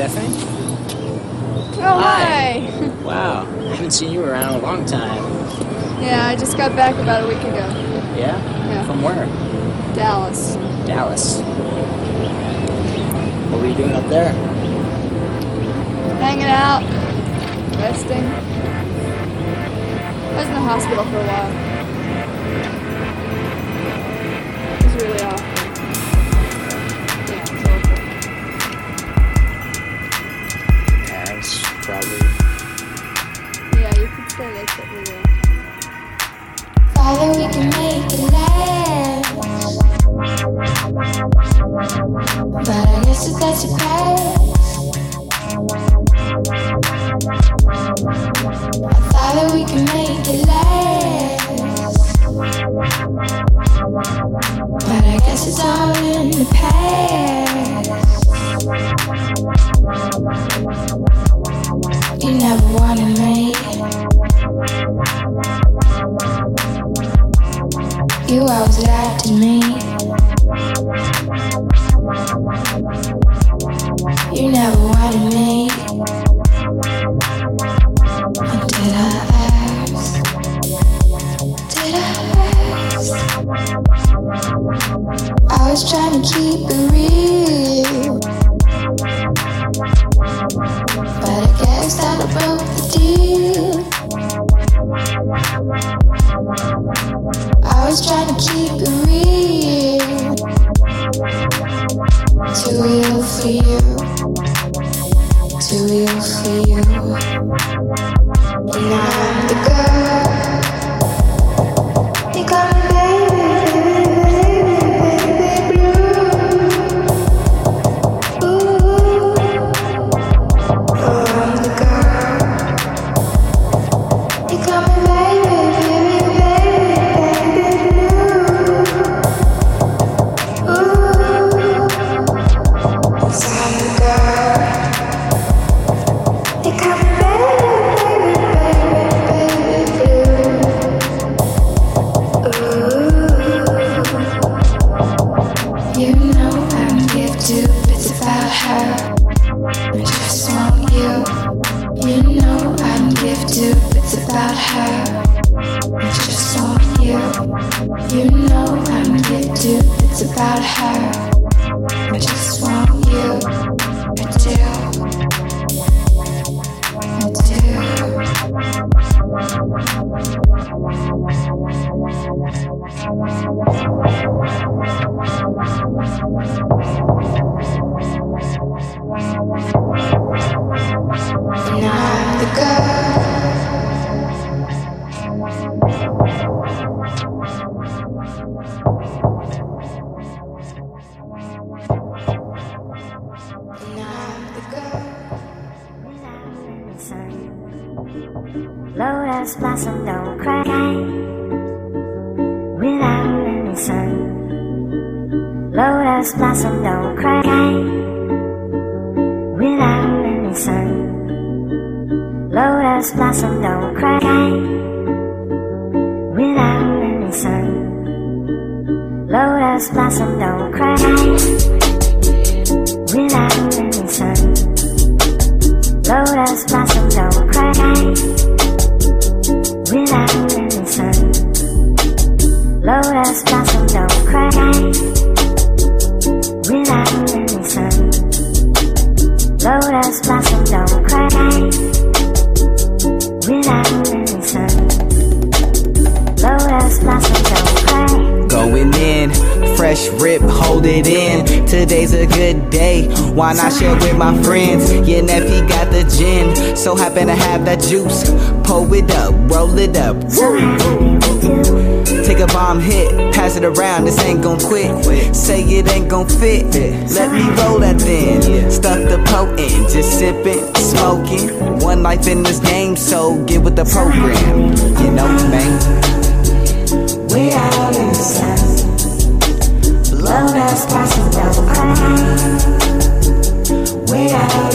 Stephanie? Oh, hi. hi. wow, I haven't seen you around a long time. Yeah, I just got back about a week ago. Yeah? Yeah. From where? Dallas. Dallas. What were you doing up there? Hanging out, resting. I was in the hospital for a while. It was really awful. Yeah, you could say that's. Father, we can make it last. But I guess it's that's your past. Father, we can make it last. But I guess it's all in the past. You never wanted me. You always lied to me. You never wanted me. Did I ask? Did I ask? I was trying to keep it real. Now the girl. first blossom don't cry without any sun. Lotus blossom don't cry. Why not share with my friends? Your nephew got the gin, so happen to have that juice. Pull it up, roll it up. Take a bomb hit, pass it around. This ain't gon' quit. Say it ain't gon' fit. Let me roll that then. Stuck the potent, just sipping, smoking. One life in this game, so get with the program. You know, man. We out in the sun. Cry. We out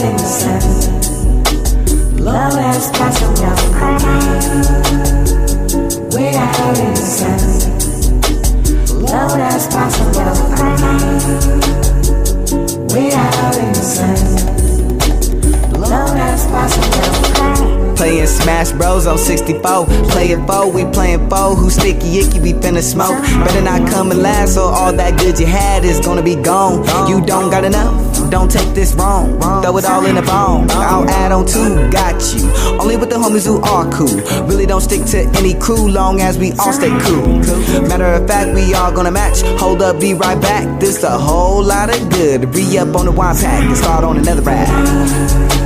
in the sun. Lotus blossom don't cry. We out in the sun. Lotus blossom don't cry. We out in the sun. Low ass blossom don't cry. Playing Smash Bros on 64. Play it four, we playing four. Who sticky icky, we finna smoke. Better not come and last, or all that good you had is gonna be gone. You don't got enough, don't take this wrong. Throw it all in the bone. I'll add on two, got you. Only with the homies who are cool. Really don't stick to any crew, long as we all stay cool. Matter of fact, we all gonna match. Hold up, be right back. This a whole lot of good. Re up on the wine pack and start on another ride.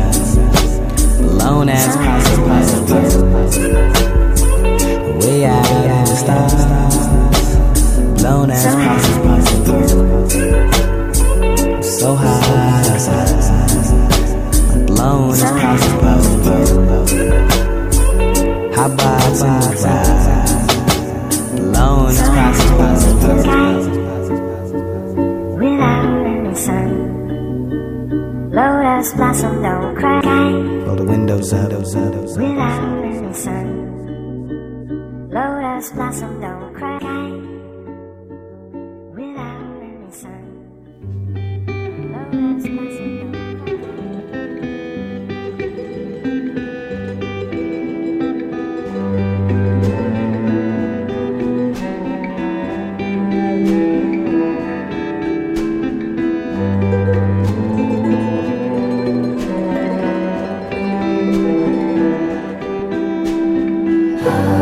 Alone as possible. Way out in the stars. Blown as possible. Roll the windows. Up. We Isn't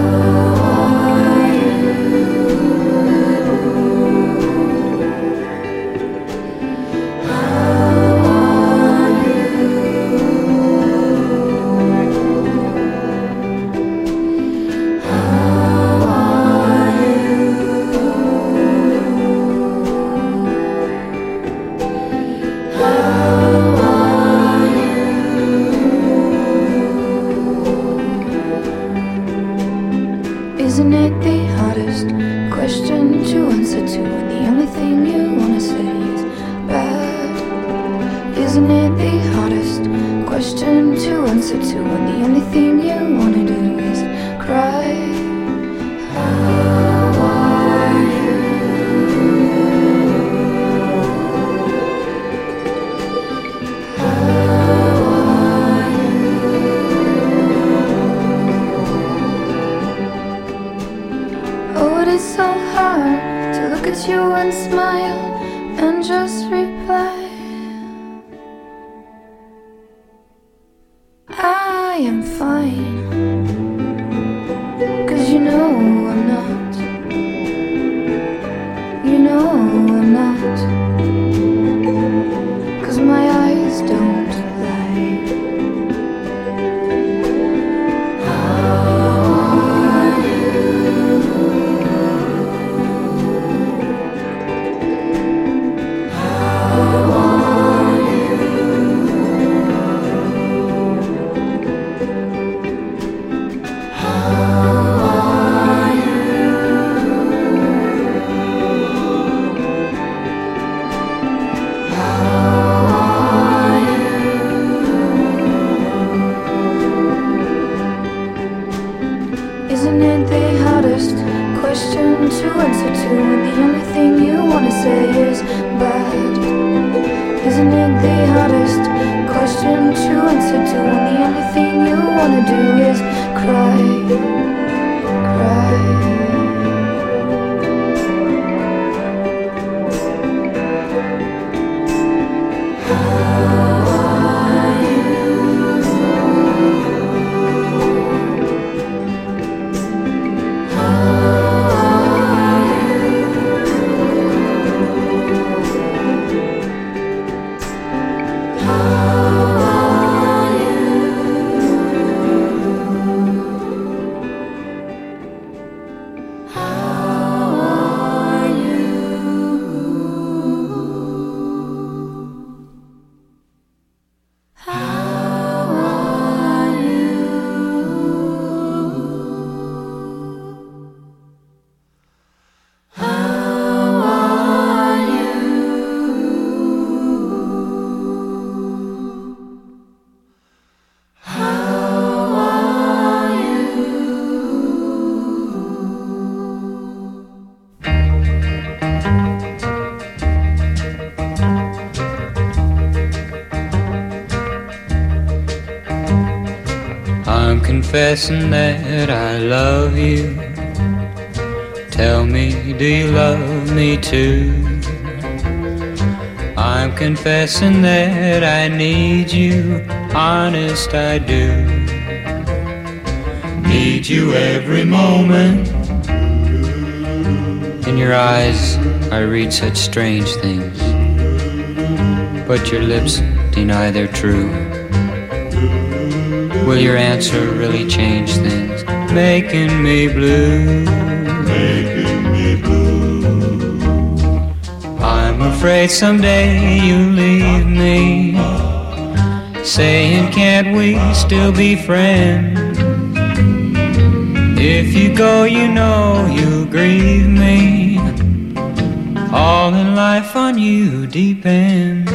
confessing that I love you. Tell me, do you love me too? I'm confessing that I need you, honest I do. Need you every moment. In your eyes, I read such strange things, but your lips deny they're true. Will your answer really change things? Making me blue. Making me blue. I'm afraid someday you'll leave me. Saying, can't we still be friends? If you go, you know you'll grieve me. All in life on you depends.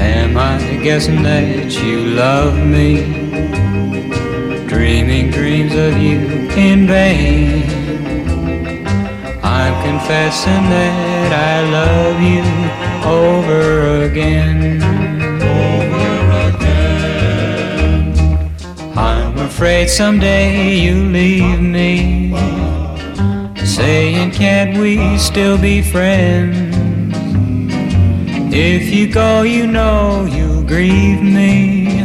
Am I guessing that you love me? Dreaming dreams of you in vain. I'm confessing that I love you over again. Over again. I'm afraid someday you'll leave me. Saying, can't we still be friends? If you go, you know you'll grieve me.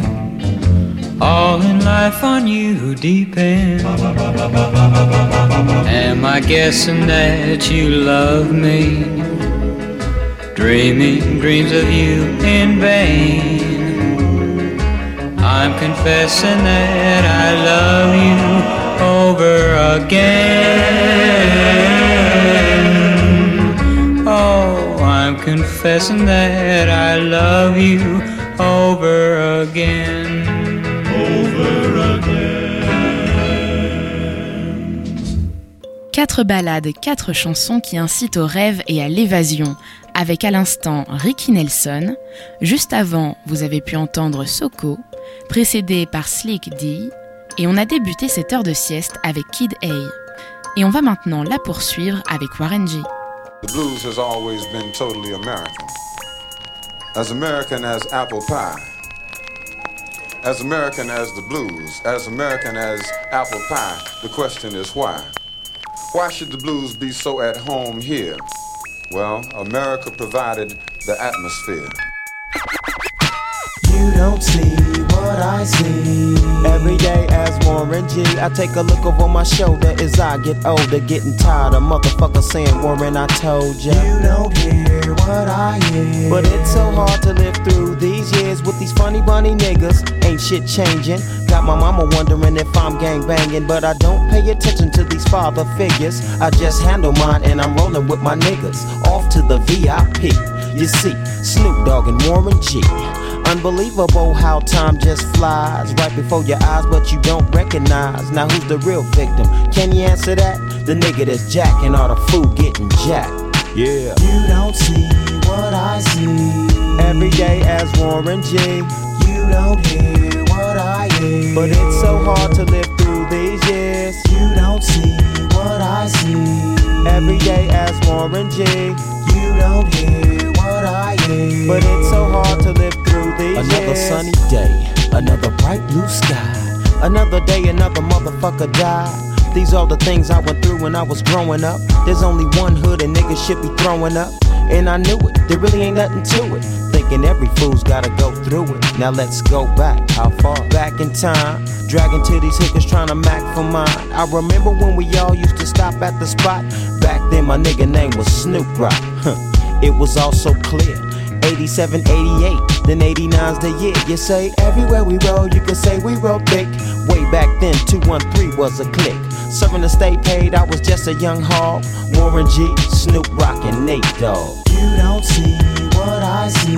All in life on you depends. Am I guessing that you love me? Dreaming dreams of you in vain. I'm confessing that I love you over again. Oh, I'm confessing that I love you over again. Over again. Quatre ballades, quatre chansons qui incitent au rêve et à l'évasion, avec à l'instant Ricky Nelson. Juste avant, vous avez pu entendre Soko, précédé par Slick D, et on a débuté cette heure de sieste avec Kid A. Et on va maintenant la poursuivre avec Warren G. The blues has always been totally American. As American as apple pie. As American as the blues. As American as apple pie. The question is why? Why should the blues be so at home here? Well, America provided the atmosphere. You don't see what I see. Every day as Warren G, I take a look over my shoulder as I get older, getting tired of motherfuckers saying, Warren, I told ya. You don't hear what I hear. But it's so hard to live through these years with these funny bunny niggas. Ain't shit changing. Got my mama wondering if I'm gang banging, but I don't pay attention to these father figures. I just handle mine and I'm rolling with my niggas. Off to the VIP. You see, Snoop Dogg and Warren G. Unbelievable how time just flies right before your eyes, but you don't recognize. Now, who's the real victim? Can you answer that? The nigga that's jacking all the food getting jacked. Yeah. You don't see what I see. Every day as Warren G. You don't hear what I hear. But it's so hard to live through these years. You don't see what I see. Every day as Warren G. You don't hear sunny day, another bright blue sky. Another day, another motherfucker died. These are the things I went through when I was growing up. There's only one hood and niggas should be throwing up. And I knew it, there really ain't nothing to it. Thinking every fool's gotta go through it. Now let's go back. How far? Back in time. Dragging to these hookers trying to mac for mine. I remember when we all used to stop at the spot. Back then, my nigga name was Snoop Rock. it was all so clear. 87, 88, then 89's the year. You say everywhere we roll, you can say we roll thick. Way back then, 213 was a click. Serving the state paid, I was just a young hog. Warren G, Snoop Rock, and Nate Dogg. You don't see what I see.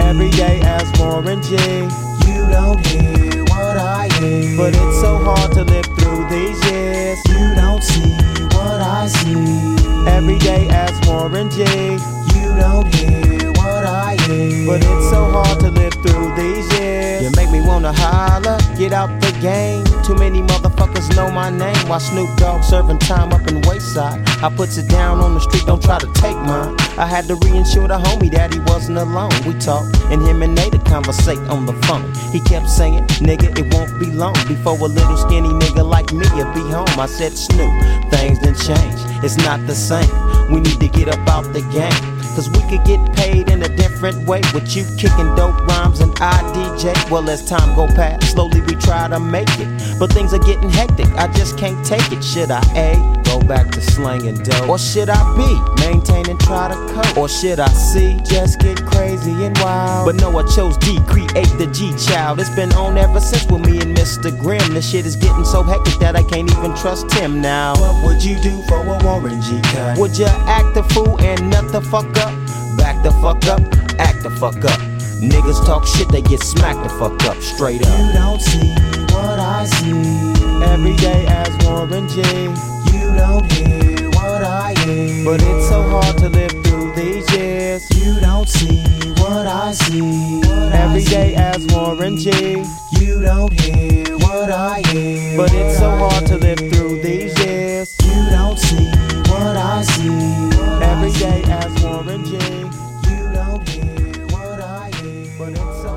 Every day as Warren G. You don't hear what I hear. But it's so hard to live through these years. You don't see what I see. Every day as Warren G. You don't hear what I hear. But it's so hard to live through these years. You make me wanna holler, get out the game. Too many motherfuckers know my name. While Snoop Dogg serving time up in Wayside. I puts it down on the street, don't try to take mine. I had to reinsure the homie that he wasn't alone. We talked, and him and Nate conversate on the phone. He kept saying, nigga, it won't be long before a little skinny nigga like me will be home. I said, Snoop, things done changed. It's not the same. We need to get up out the game. Cause we could get paid in a different way with you kicking dope rhymes and I DJ. Well, as time go past, slowly we try to make it. But things are getting hectic, I just can't take it. Should I A, go back to slanging dope? Or should I B, maintain and try to cope? Or should I see just get crazy and wild? But no, I chose D, create the G child. It's been on ever since with me and Mr. Grimm. This shit is getting so hectic that I can't even trust him now. What would you do for a Warren G cut? Would you act a fool and nut the fuck up? Back the fuck up, act the fuck up. Niggas talk shit, they get smacked the fuck up, straight up. You don't see what I see. Every day as Warren G. You don't hear what I hear. But it's so hard to live through these years. You don't see what I see. What Every I day see. as Warren G. You don't hear what I hear. But it's so I hard to live through these years. You don't see what I see. What Every I day see. as Warren G. You don't hear what I hear. But it's so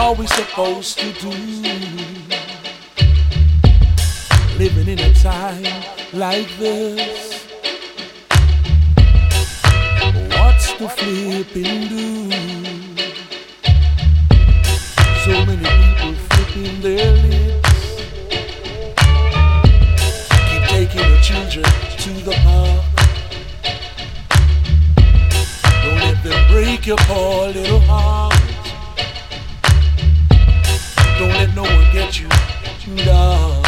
What are we supposed to do? Living in a time like this. What's the flipping do? So many people flipping their lips. Keep taking the children to the park. Don't let them break your poor little heart. Don't let no one get you dark.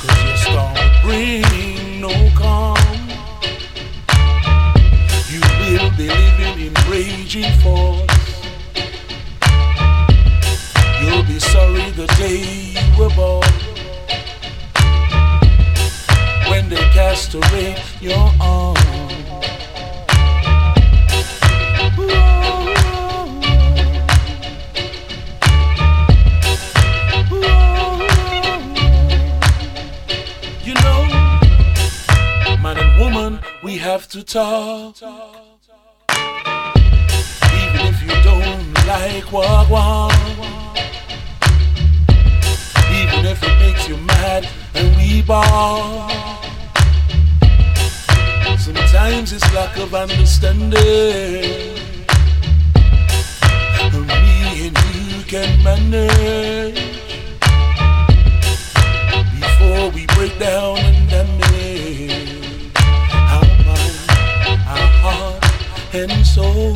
Cause your storm bring no calm. You will be living in raging force. You'll be sorry the day you were born. When they castrate your arm. Have to talk. Even if you don't like what one. Even if it makes you mad and we ball. Sometimes it's lack of understanding. And me and you can manage before we break down and damage and soul.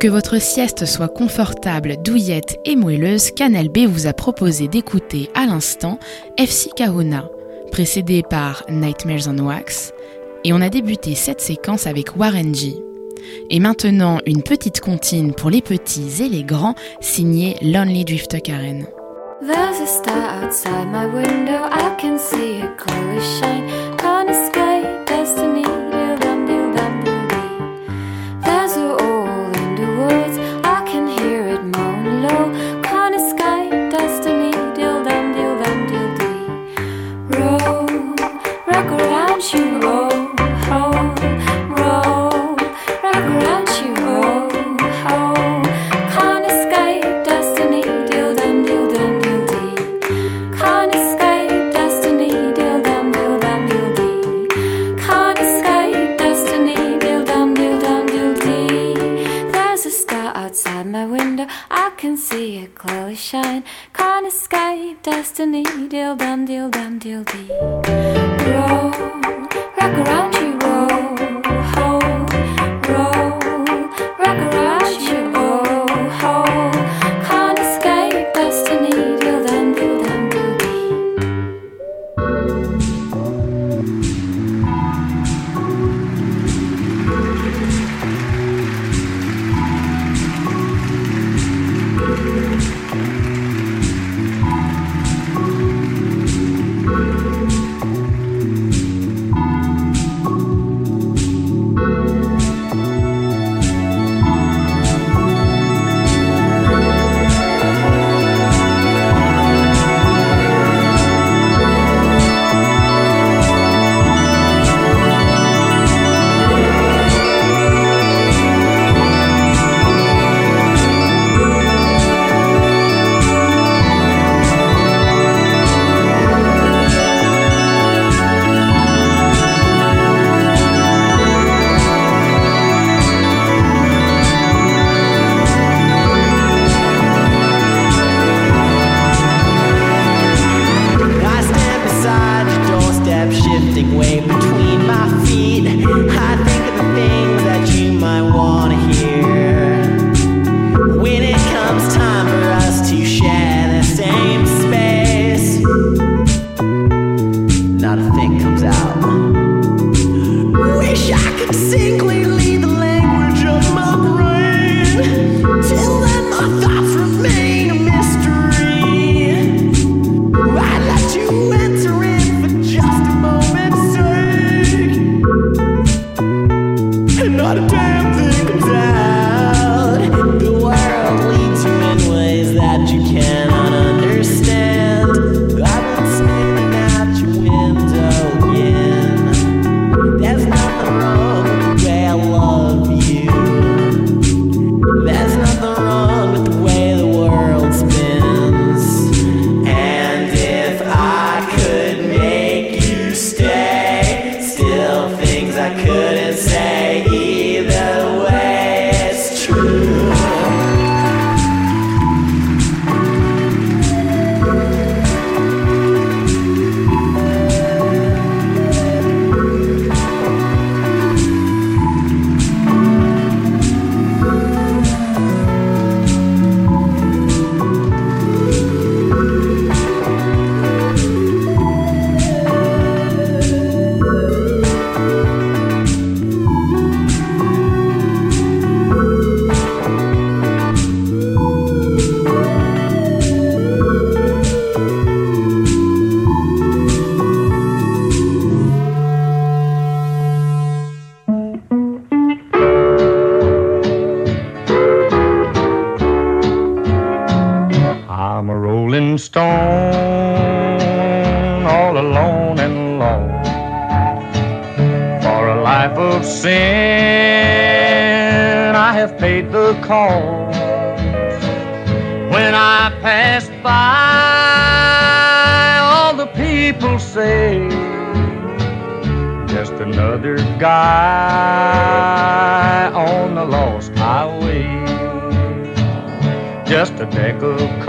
que votre sieste soit confortable, douillette et moelleuse, Canal B vous a proposé d'écouter à l'instant FC Kahuna, précédé par Nightmares on Wax, et on a débuté cette séquence avec Warren G. Et maintenant, une petite comptine pour les petits et les grands, signée Lonely Drifter Karen.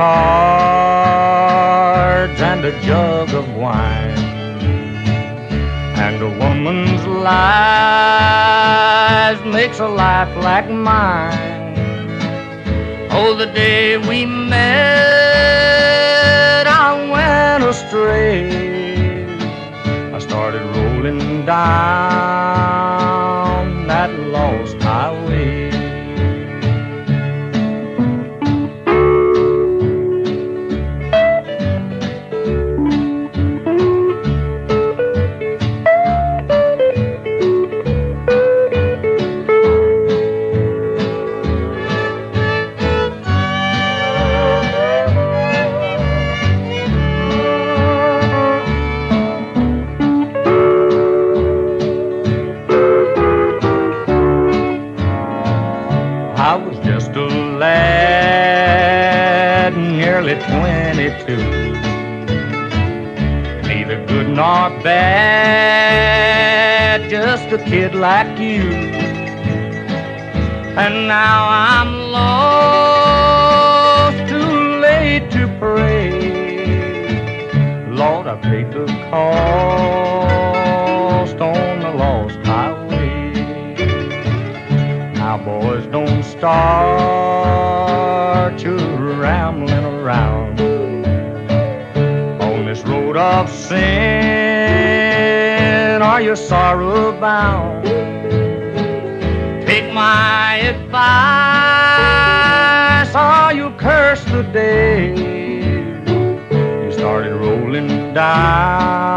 cards and a jug of wine. And a woman's lies makes a life like mine. Oh the day we met i went astray. I started rolling down that lost bad, just a kid like you. And now I'm lost, too late to pray. Lord, I paid the cost on the lost highway. Now, boys, don't start you rambling around on this road of sin. Are you sorrow bound? Take my advice, or you curse the day you started rolling down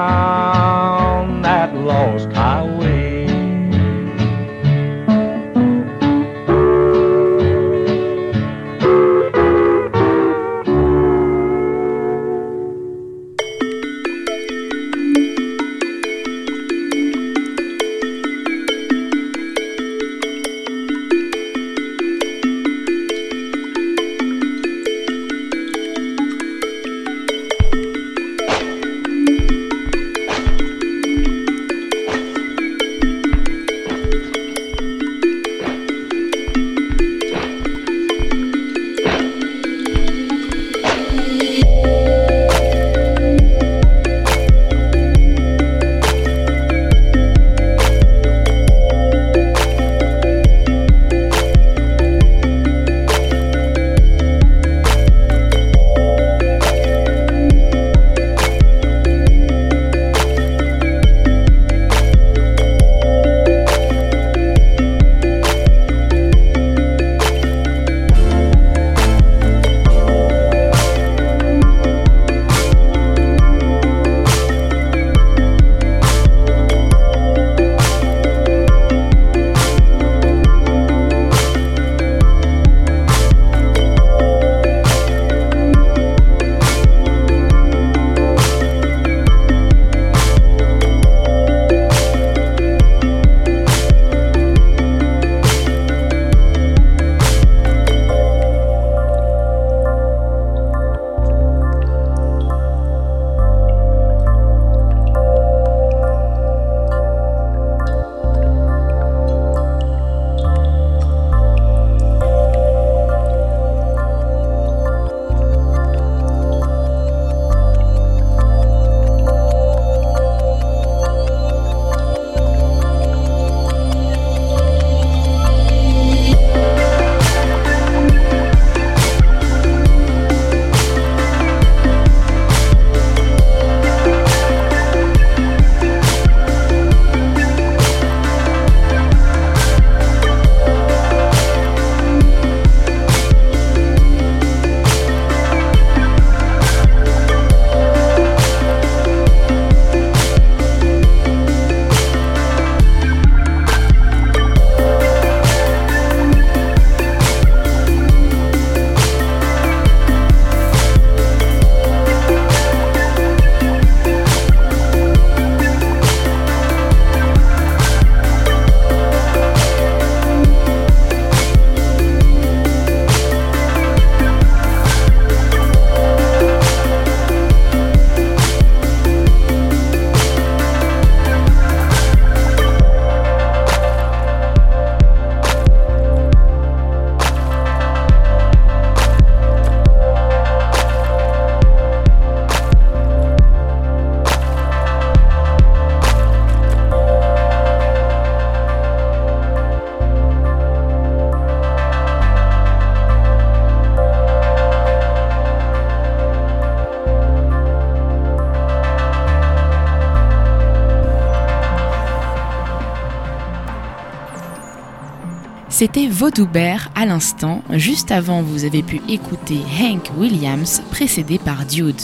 C'était Vaudoubert à l'instant. Juste avant, vous avez pu écouter Hank Williams, précédé par Dudes.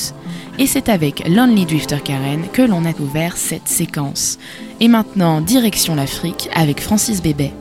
Et c'est avec Lonely Drifter Karen que l'on a ouvert cette séquence. Et maintenant, direction l'Afrique avec Francis Bébé.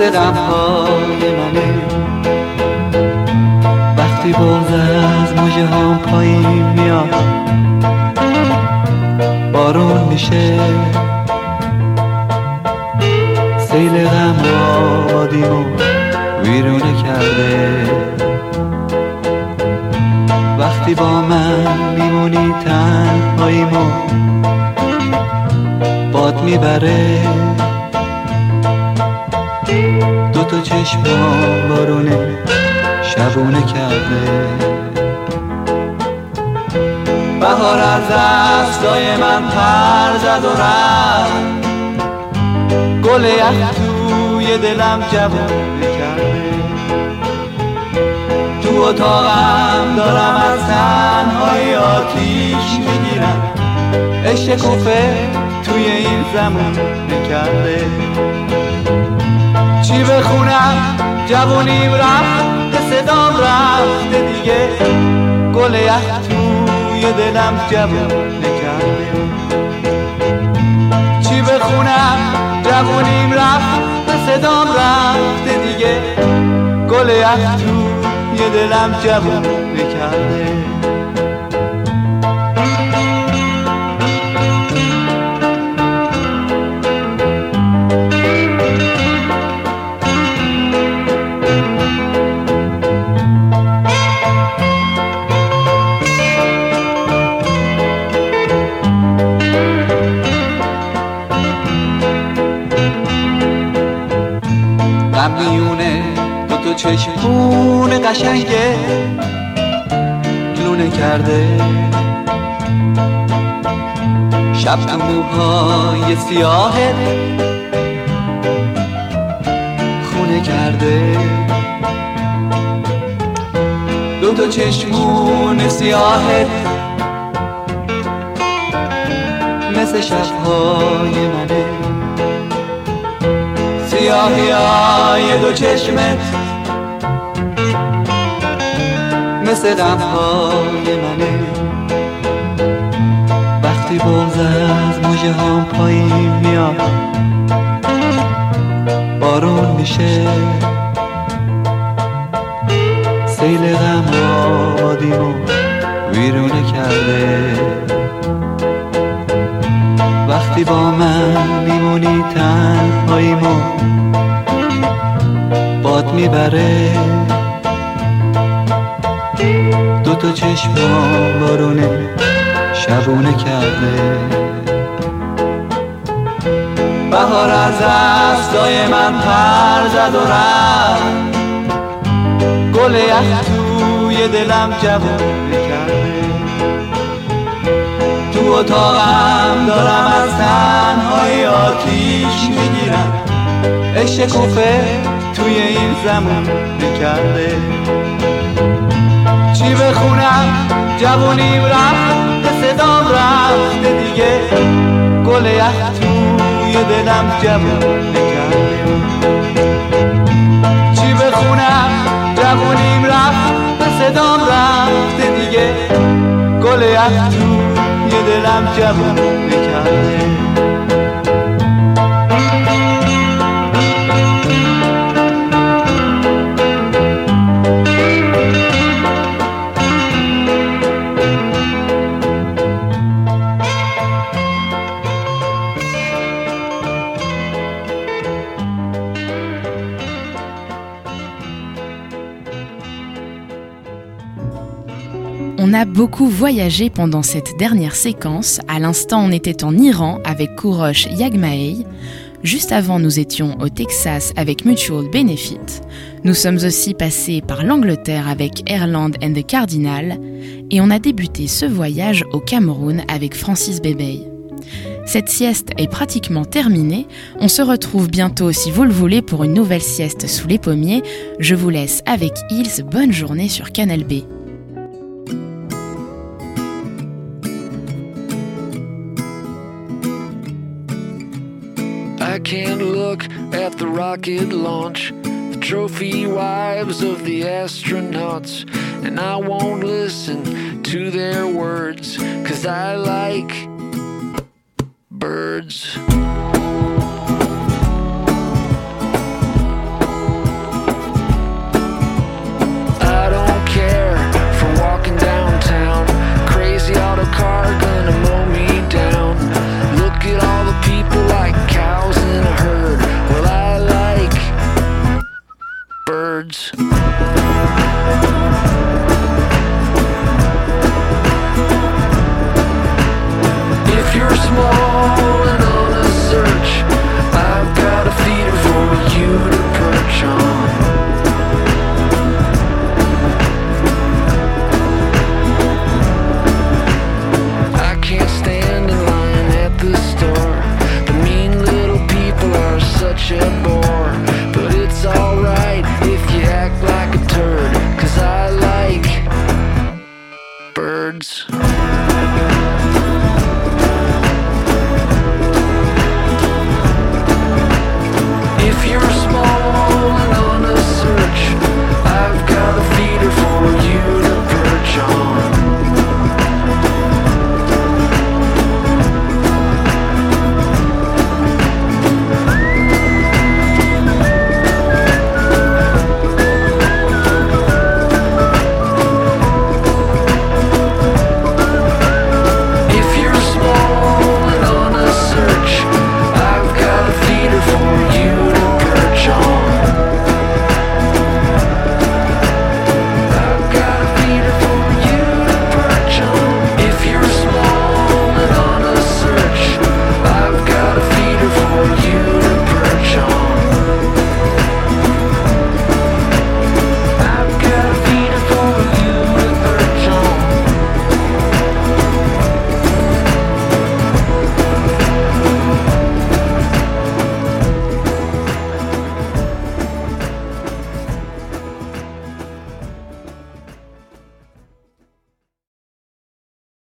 مثل غمهای منه. وقتی بغز از موجه هم پایین میاد بارون میشه. سیل غم آبادیمو ویرونه کرده. وقتی با من میمونی تنهاییمو باد می‌بره. بارونه شبونه کرده. بهار از دستای من پر زد و رفت. گل یخ توی دلم جوونه کرده. تو اتاقم دارم از تنهای آتیش می‌گیرم. عشق کوفه توی این زمان کرده. چی بخونم؟ جوونیم رفت به صدام رفته دیگه. گل یخ توی دلم جوونه کرده چی بخونم؟ جوونیم رفت به صدام رفته دیگه. گل یخ توی دلم جوونه کرده میونه. دو تا چشمون قشنگه. لونه کرده. شب تو موهای سیاهت خونه کرده. دو تا چشمون سیاهت مثل شبهای منه. سیاهی دو چشمت مثل غمهای منه. وقتی بغز از موجه هم پایین میاد بارون میشه. سیل غم آبادیمو ویرونه کرده. وقتی با من میمونی تنهاییمو باد می‌بره. دو تا چشم بارونه شبونه کرده. بهار از دستای من پر زد و رفت. گل یخ توی دلم جوونه اتاقم دارم از تنهای آتیش می‌گیرم. عشق کوفه توی این زمان کرده چی بخونم؟ جوونیم رفت صدام رفته دیگه. گل یخ توی دلم جوونه کرده چی بخونم؟ جوونیم رفت صدام رفته دیگه. گل یخ توی دلم جوون می‌کرده. On a beaucoup voyagé pendant cette dernière séquence. À l'instant, on était en Iran avec Kourosh Yagmaei. Juste avant, nous étions au Texas avec Mutual Benefit. Nous sommes aussi passés par l'Angleterre avec Airland and the Cardinal. Et on a débuté ce voyage au Cameroun avec Francis Bebey. Cette sieste est pratiquement terminée. On se retrouve bientôt, si vous le voulez, pour une nouvelle sieste sous les pommiers. Je vous laisse avec Hills. Bonne journée sur Canal B. I can't look at the rocket launch, the trophy wives of the astronauts, and I won't listen to their words, cause I like birds.